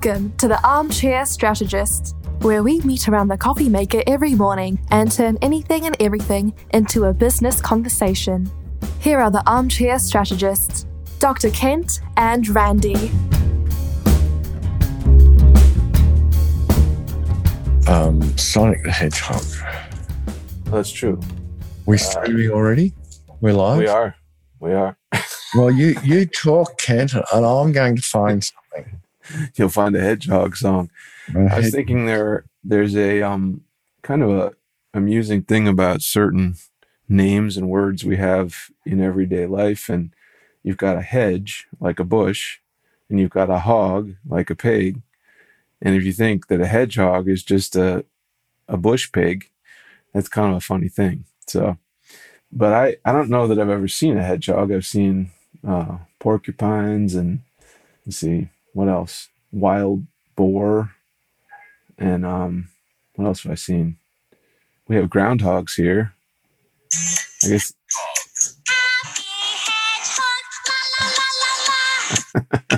Welcome to the Armchair Strategist, where we meet around the coffee maker every morning and turn anything and everything into a business conversation. Here are the Armchair Strategists, Dr. Kent and Randy. um, Sonic the Hedgehog. That's true. We're streaming already? We're live. We are. We are. Well, you you talk, Kent, and I'm going to find something. You'll find a hedgehog song. I was thinking there there's a um kind of a amusing thing about certain names and words we have in everyday life and you've got a hedge like a bush and you've got a hog like a pig. And if you think that a hedgehog is just a a bush pig that's kind of a funny thing. So but i i don't know that i've ever seen a hedgehog. I've seen uh porcupines and let's see what else? Wild boar. And um what else have i seen? We have groundhogs here. I guess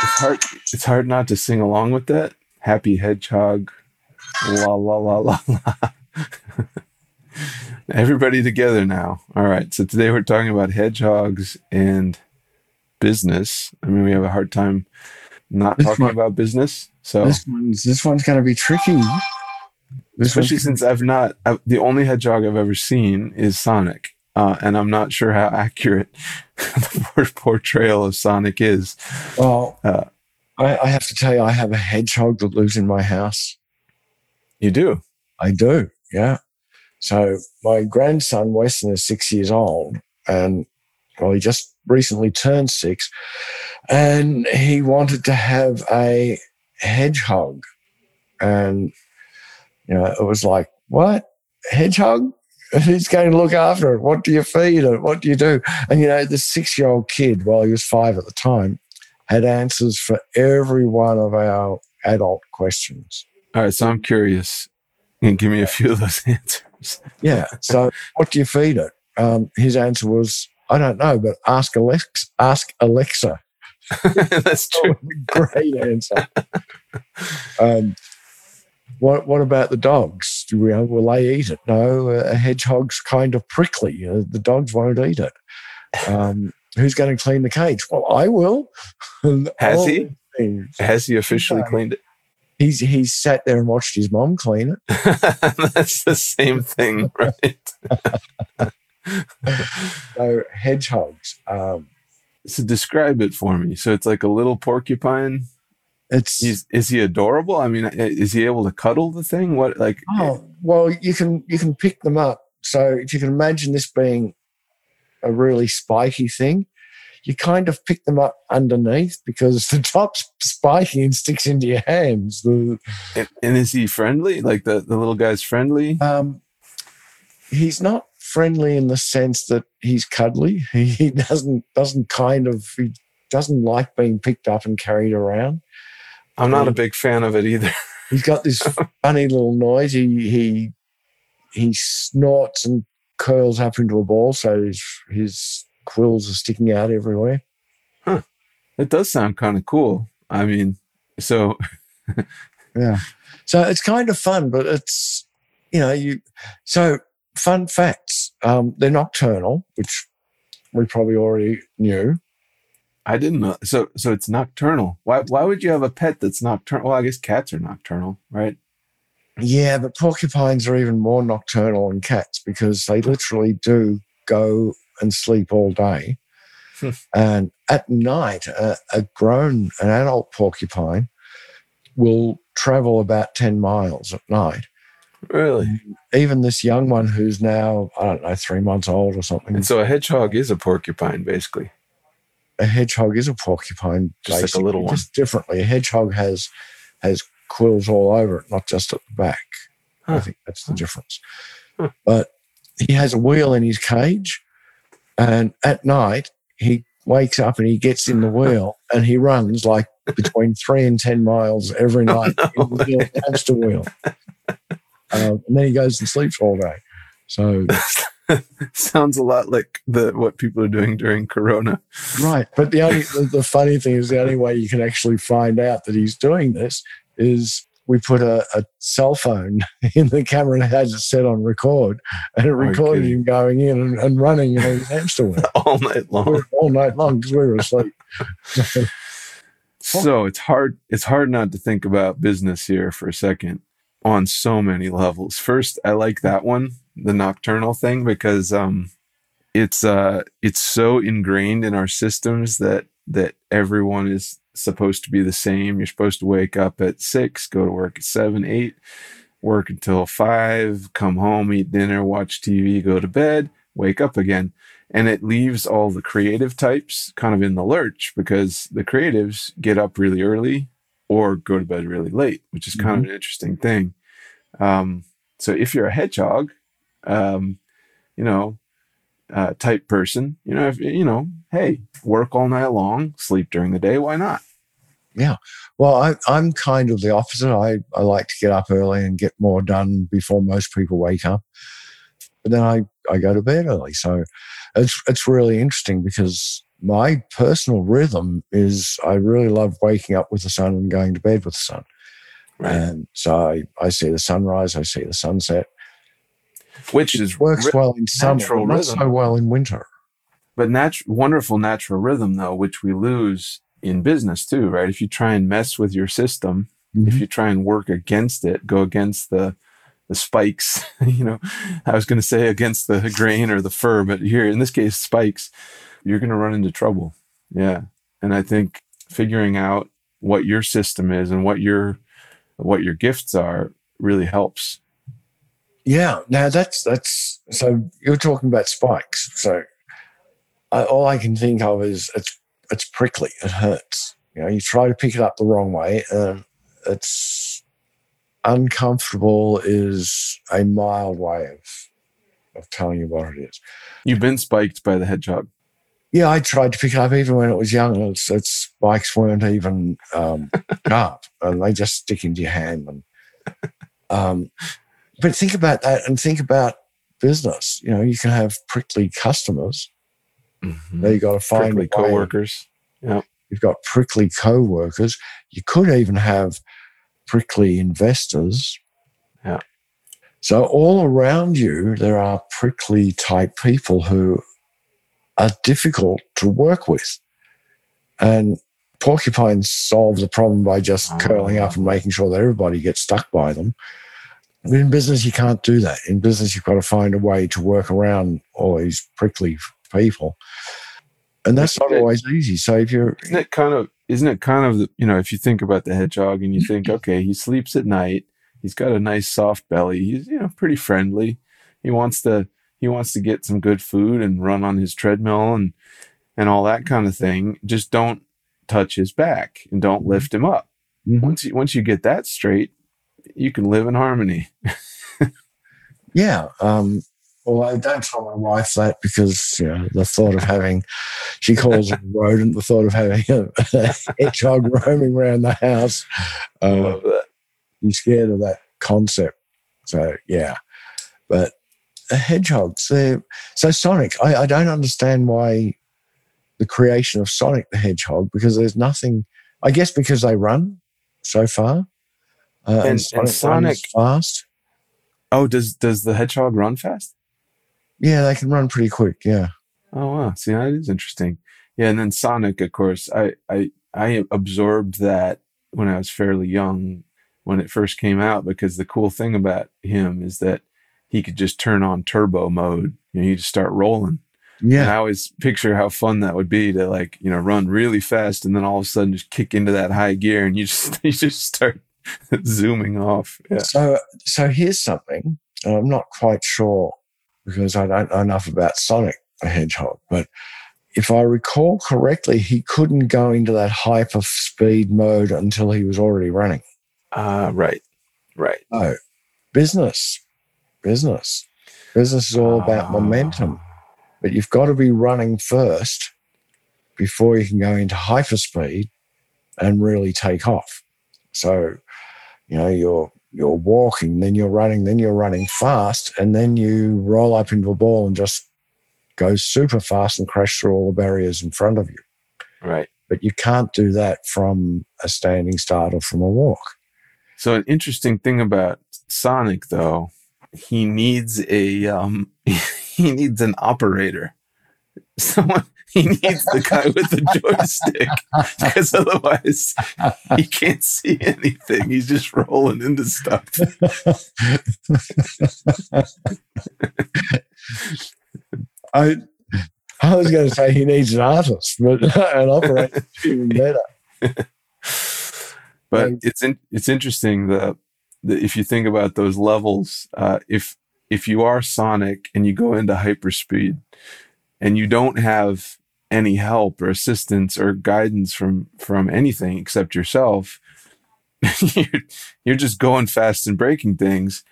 it's hard it's hard not to sing along with that. Happy hedgehog la la la la la. Everybody together now. All right so today we're talking about hedgehogs and business. I mean we have a hard time not This talking one- about business so. This one's this one's going to be tricky. This especially since i've not I, the only hedgehog i've ever seen is sonic uh, and i'm not sure how accurate the portrayal of sonic is. Well, uh, I, I have to tell you, I have a hedgehog that lives in my house. You do I do, yeah. So my grandson Weston is six years old, and well, he just recently turned six, and he wanted to have a hedgehog, and you know, it was like, what hedgehog? Who's going to look after it? What do you feed it? What do you do? And you know, the six-year-old kid, well, he was five at the time, had answers for every one of our adult questions. All right so i'm curious and give me a few of those answers Yeah. So what do you feed it? Um, his answer was, I don't know, but ask Alexa. Ask Alexa. that's true Great answer. um, what What about the dogs? Do we, will they eat it? No, a hedgehog's kind of prickly. Uh, the dogs won't eat it. Um, who's going to clean the cage? Well, I will. Has he? things. has he officially No. cleaned it He's he's sat there and watched his mom clean it. that's the same thing right So hedgehogs. Um, so describe it for me so it's like a little porcupine it's He's is he adorable? I mean, is he able to cuddle the thing? What like? Oh well, you can you can pick them up. So if you can imagine this being a really spiky thing, you kind of pick them up underneath because the top's spiky and sticks into your hands. The, And, and is he friendly? Like the the little guy's friendly? um, he's not friendly in the sense that he's cuddly. He, he doesn't doesn't kind of he doesn't like being picked up and carried around. I'm not a big fan of it either. He's got this funny little noise. He he he snorts and curls up into a ball, so his his quills are sticking out everywhere. Huh. It does sound kind of cool. I mean, so Yeah. So it's kind of fun, but it's you know you. So fun facts. Um, they're nocturnal, which we probably already knew. I didn't know. So so it's nocturnal. Why why would you have a pet that's nocturnal? Well, I guess cats are nocturnal, right? Yeah, but porcupines are even more nocturnal than cats because they literally do go and sleep all day. Hmm. and at night, a, a grown, an adult porcupine will travel about 10 miles at night. Really? Even this young one who's now, I don't know, three months old or something, And so a hedgehog is a porcupine, basically. a hedgehog is a porcupine. Just like a little one. Just differently. A hedgehog has has quills all over it, not just at the back. I think that's the Huh. difference. Huh. But he has a wheel in his cage, and at night he wakes up and he gets in the wheel and he runs like between three and ten miles every night no in the little hamster wheel. um, and then he goes and sleeps all day. So sounds a lot like the what people are doing during Corona. Right, but the only the, the funny thing is the only way you can actually find out that he's doing this is we put a, a, cell phone in the camera and has it set on record, and it recorded him going in and, and running in his hamster wheel all night long, all night long because we were asleep. so it's hard. It's hard not to think about business here for a second on so many levels. First, I like that one, the nocturnal thing, because um, it's uh, it's so ingrained in our systems that that everyone is supposed to be the same. You're supposed to wake up at six, go to work at seven, eight, work until five, come home, eat dinner, watch TV, go to bed, wake up again. And it leaves all the creative types kind of in the lurch because the creatives get up really early or go to bed really late, which is kind mm-hmm. of an interesting thing. Um, so if you're a hedgehog, um, you know, uh, type person, you know, if, you know, hey, work all night long, sleep during the day. Why not? Yeah. Well, I, I'm kind of the opposite. I, I like to get up early and get more done before most people wake up. But then I, I go to bed early. So it's, it's really interesting because my personal rhythm is I really love waking up with the sun and going to bed with the sun. Right. And so I, I see the sunrise, I see the sunset. Which is works well in summer, but not so well in winter. But nat- wonderful natural rhythm, though, which we lose in business too, right? If you try and mess with your system, mm-hmm. if you try and work against it, go against the the spikes, you know, I was going to say against the grain or the fur, but here in this case, spikes, you're going to run into trouble. Yeah. And I think figuring out what your system is and what your what your gifts are really helps. Yeah. Now that's that's so you're talking about spikes. So I, all I can think of is it's it's prickly. It hurts. You know, you try to pick it up the wrong way, and it's uncomfortable. Is a mild way of of telling you what it is. You've been spiked by the hedgehog. Yeah, I tried to pick it up even when it was young. Its, its spikes weren't even um, sharp, and they just stick into your hand. And um, but think about that, and think about business. You know, you can have prickly customers Mm-hmm. Now you got to find prickly co-workers. Yeah. You've got prickly co-workers. You could even have prickly investors. Yeah. So all around you, there are prickly type people who are difficult to work with. And porcupines solve the problem by just oh. curling up and making sure that everybody gets stuck by them. In business, you can't do that. In business, you've got to find a way to work around all these prickly people. And that's not always easy. So if you're isn't it kind of isn't it kind of you know if you think about the hedgehog and you think okay he sleeps at night he's got a nice soft belly he's you know pretty friendly he wants to he wants to get some good food and run on his treadmill and and all that kind of thing just don't touch his back and don't mm-hmm. lift him up mm-hmm. once you once you get that straight you can live in harmony yeah um well, I don't tell my wife that because you know the thought of having, she calls it a rodent. The thought of having a, a hedgehog roaming around the house, uh, you're scared of that concept. So yeah, but the hedgehogs. They're, so Sonic, I, I don't understand why the creation of Sonic the Hedgehog because there's nothing. I guess because they run so far, uh, and, and Sonic, and Sonic fast. Oh, does does the hedgehog run fast? Yeah, they can run pretty quick. Yeah. Oh wow! See, that is interesting. Yeah, and then Sonic, of course, I I I absorbed that when I was fairly young when it first came out because the cool thing about him is that he could just turn on turbo mode. You know, you just start rolling. Yeah. And I always picture how fun that would be to like, you know, run really fast and then all of a sudden just kick into that high gear and you just you just start zooming off. Yeah. So so here's something. I'm not quite sure because I don't know enough about Sonic the Hedgehog. But if I recall correctly, he couldn't go into that hyper speed mode until he was already running. Uh, right, right. Oh, business, business. Business is all about uh, momentum, but you've got to be running first before you can go into hyper speed and really take off. So, you know, your you're walking, then you're running, then you're running fast, and then you roll up into a ball and just go super fast and crash through all the barriers in front of you. Right. But you can't do that from a standing start or from a walk. So an interesting thing about Sonic, though, he needs a um, he needs an operator. Someone he needs the guy with the joystick because otherwise he can't see anything. He's just rolling into stuff. I I was going to say he needs an artist, but an operator even better. But it's in, it's interesting that if you think about those levels, uh, if if you are Sonic and you go into hyperspeed and you don't have any help or assistance or guidance from from anything except yourself, you're, you're just going fast and breaking things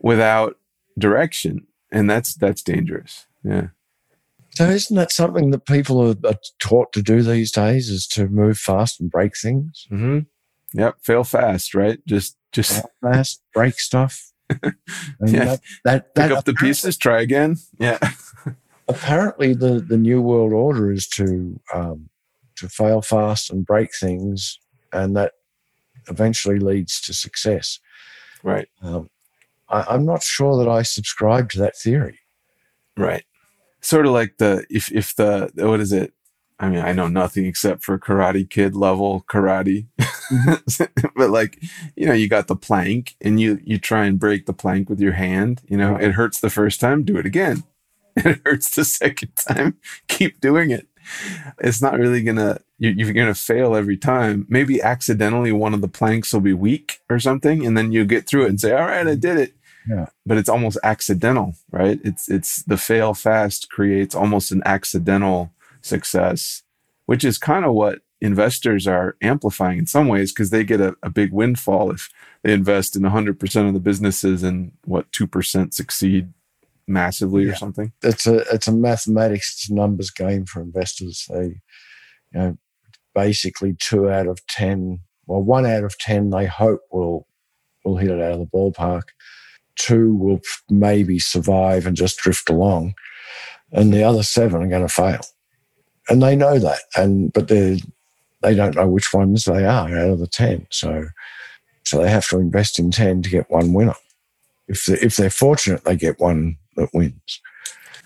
without direction, and that's that's dangerous. Yeah. So isn't that something that people are, are taught to do these days? Is to move fast and break things? Mm-hmm. Yep. Fail fast, right? Just just Fail fast, break stuff. yeah. That, that, that Pick up the pieces. Try again. Yeah. apparently, the the new world order is to um, to fail fast and break things, and that eventually leads to success. Right. Um, I, I'm not sure that I subscribe to that theory. Right sort of like the if if the what is it? I mean, I know nothing except for Karate Kid level karate, mm-hmm. but like you know, you got the plank, and you you try and break the plank with your hand. You know, it hurts the first time, do it again. It hurts the second time, keep doing it. It's not really gonna you, you're gonna fail every time. Maybe accidentally one of the planks will be weak or something, and then you get through it and say, "All right, I did it." Yeah. But it's almost accidental, right? It's it's the fail fast creates almost an accidental success, which is kind of what investors are amplifying in some ways because they get a, a, big windfall if they invest in 100% of the businesses and what 2% succeed massively yeah. or something it's a it's a mathematics numbers game for investors they you know basically two out of ten well one out of ten they hope will will hit it out of the ballpark two will maybe survive and just drift along, and the other seven are going to fail. And they know that, and but they they don't know which ones they are out of the ten. So so they have to invest in ten to get one winner. If they, if they're fortunate, they get one that wins.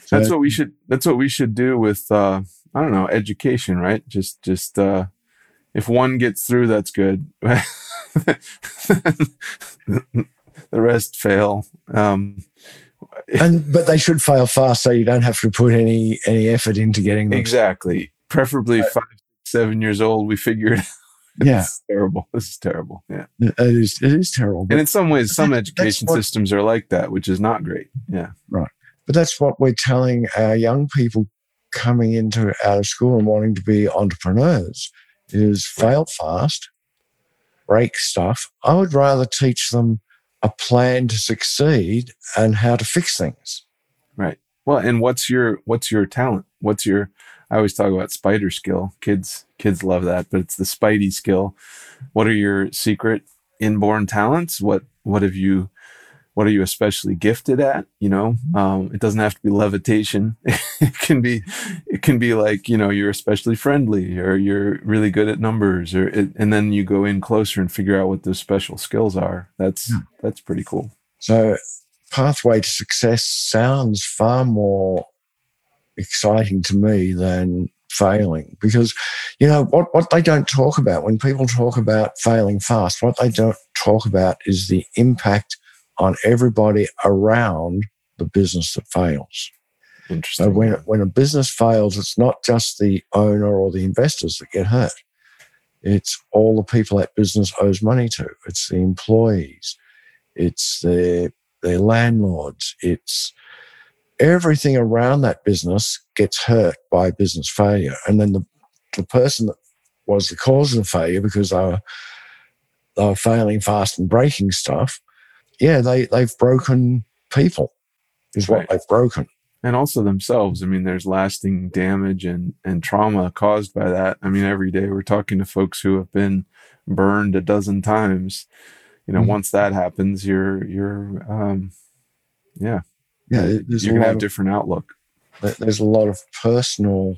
So that's what we should. That's what we should do with. Uh, I don't know education, right? Just just uh, if one gets through, that's good. the rest fail. Um, and but they should fail fast, so you don't have to put any any effort into getting them. Exactly. Preferably five, seven years old. We figured. Yeah, It's terrible. This is terrible. Yeah, it is. It is terrible. And in some ways, some education what, systems are like that, which is not great. Yeah, right. But that's what we're telling our young people coming into out of school and wanting to be entrepreneurs: is fail fast, break stuff. I would rather teach them a plan to succeed and how to fix things. Right. Well, and what's your what's your talent? What's your I always talk about spider skill. Kids kids love that, but it's the spidey skill. What are your secret inborn talents? What what have you what are you especially gifted at you know um, it doesn't have to be levitation it can be it can be like you know you're especially friendly or you're really good at numbers or it, and then you go in closer and figure out what those special skills are that's yeah. Hmm. that's pretty cool so pathway to success sounds far more exciting to me than failing because you know what what they don't talk about when people talk about failing fast what they don't talk about is the impact on everybody around the business that fails. Interesting. So when, when a business fails, it's not just the owner or the investors that get hurt. It's all the people that business owes money to. It's the employees. It's their, their landlords. It's everything around that business gets hurt by business failure. And then the, the person that was the cause of the failure because they were, they were failing fast and breaking stuff yeah, they they've broken people is what right. they've broken. And also themselves. I mean, there's lasting damage and, and trauma caused by that. I mean, every day we're talking to folks who have been burned a dozen times. you know, mm-hmm. once that happens, you're you're um, yeah, yeah, you're gonna have a different outlook. There's a lot of personal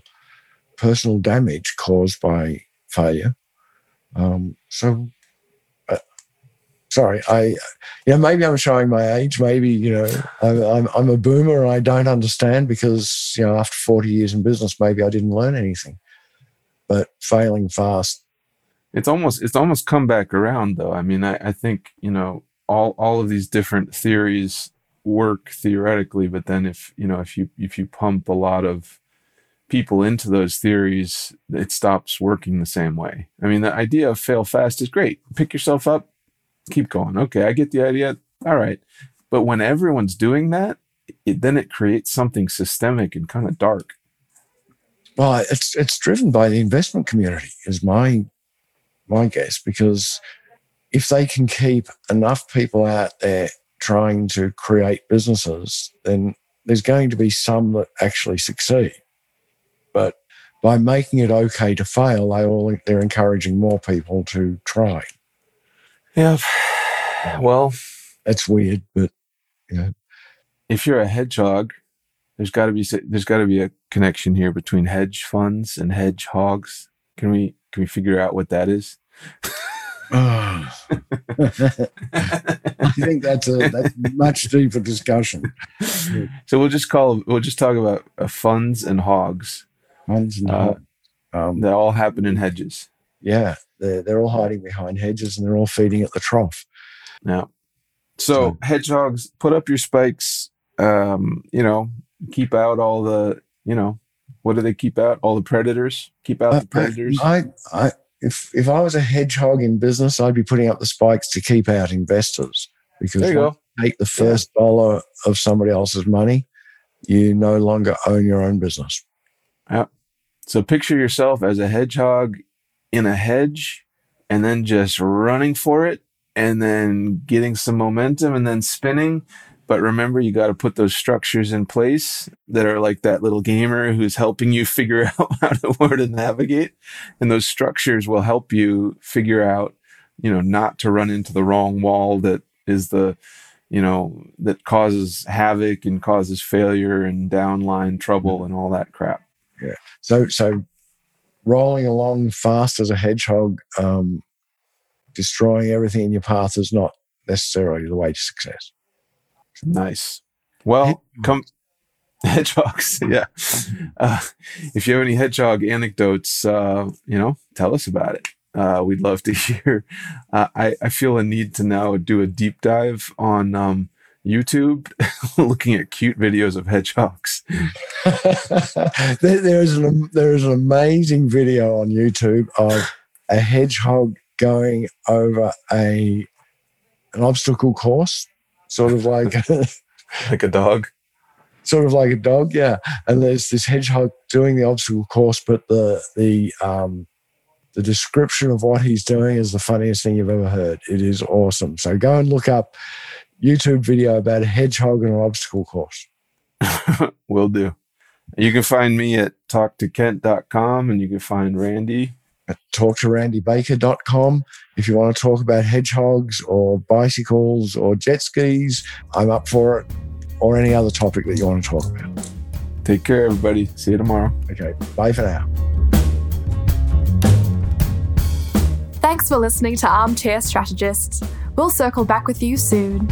personal damage caused by failure. Um, so sorry, I, you know, maybe I'm showing my age. Maybe, you know, I'm, I'm, I'm, a boomer and I don't understand because, you know, after 40 years in business, maybe I didn't learn anything. But failing fast. It's almost, it's almost come back around though. I mean, I, I think, you know, all, all of these different theories work theoretically, but then if, you know, if you, if you pump a lot of, people into those theories, it stops working the same way. I mean, the idea of fail fast is great. Pick yourself up, keep going. Okay, I get the idea. All right. But when everyone's doing that, it, then it creates something systemic and kind of dark. Well, it's it's driven by the investment community, is my my guess, because if they can keep enough people out there trying to create businesses, then there's going to be some that actually succeed. But by making it okay to fail, they all they're encouraging more people to try. Yeah. Well, that's weird, but yeah. If you're a hedgehog, there's got to be there's got to be a connection here between hedge funds and hedgehogs. Can we can we figure out what that is? I think that's a that's much deeper discussion. So we'll just call we'll just talk about uh, funds and hogs. Funds and uh, hogs. Um, that all happen in hedges. Yeah, they're, they're all hiding behind hedges and they're all feeding at the trough. Yeah. So, so hedgehogs, put up your spikes. Um, you know, keep out all the, you know, what do they keep out? All the predators. Keep out uh, the predators. I, I, if if I was a hedgehog in business, I'd be putting up the spikes to keep out investors because there you go. take the first yeah. dollar of somebody else's money, you no longer own your own business. Yeah. So picture yourself as a hedgehog in a hedge and then just running for it and then getting some momentum and then spinning. But remember, you got to put those structures in place that are like that little gamer who's helping you figure out how to where to navigate. And those structures will help you figure out, you know, not to run into the wrong wall that is the, you know, that causes havoc and causes failure and downline trouble and all that crap. Yeah. So, so rolling along fast as a hedgehog, um, destroying everything in your path is not necessarily the way to success. Nice. Well, come hedgehogs. Yeah. Uh, if you have any hedgehog anecdotes, uh, you know, tell us about it. Uh, we'd love to hear. Uh, I, I feel a need to now do a deep dive on um, YouTube looking at cute videos of hedgehogs. there's an there's an amazing video on YouTube of a hedgehog going over a an obstacle course, sort of like like a dog. Sort of like a dog, yeah. And there's this hedgehog doing the obstacle course, but the the um, the description of what he's doing is the funniest thing you've ever heard. It is awesome. So go and look up YouTube video about a hedgehog and an obstacle course. Will do. You can find me at talktokent.com and you can find Randy at talktorandybaker.com. If you want to talk about hedgehogs or bicycles or jet skis, I'm up for it, or any other topic that you want to talk about. Take care, everybody. See you tomorrow. Okay. Bye for now. Thanks for listening to Armchair Strategists. We'll circle back with you soon.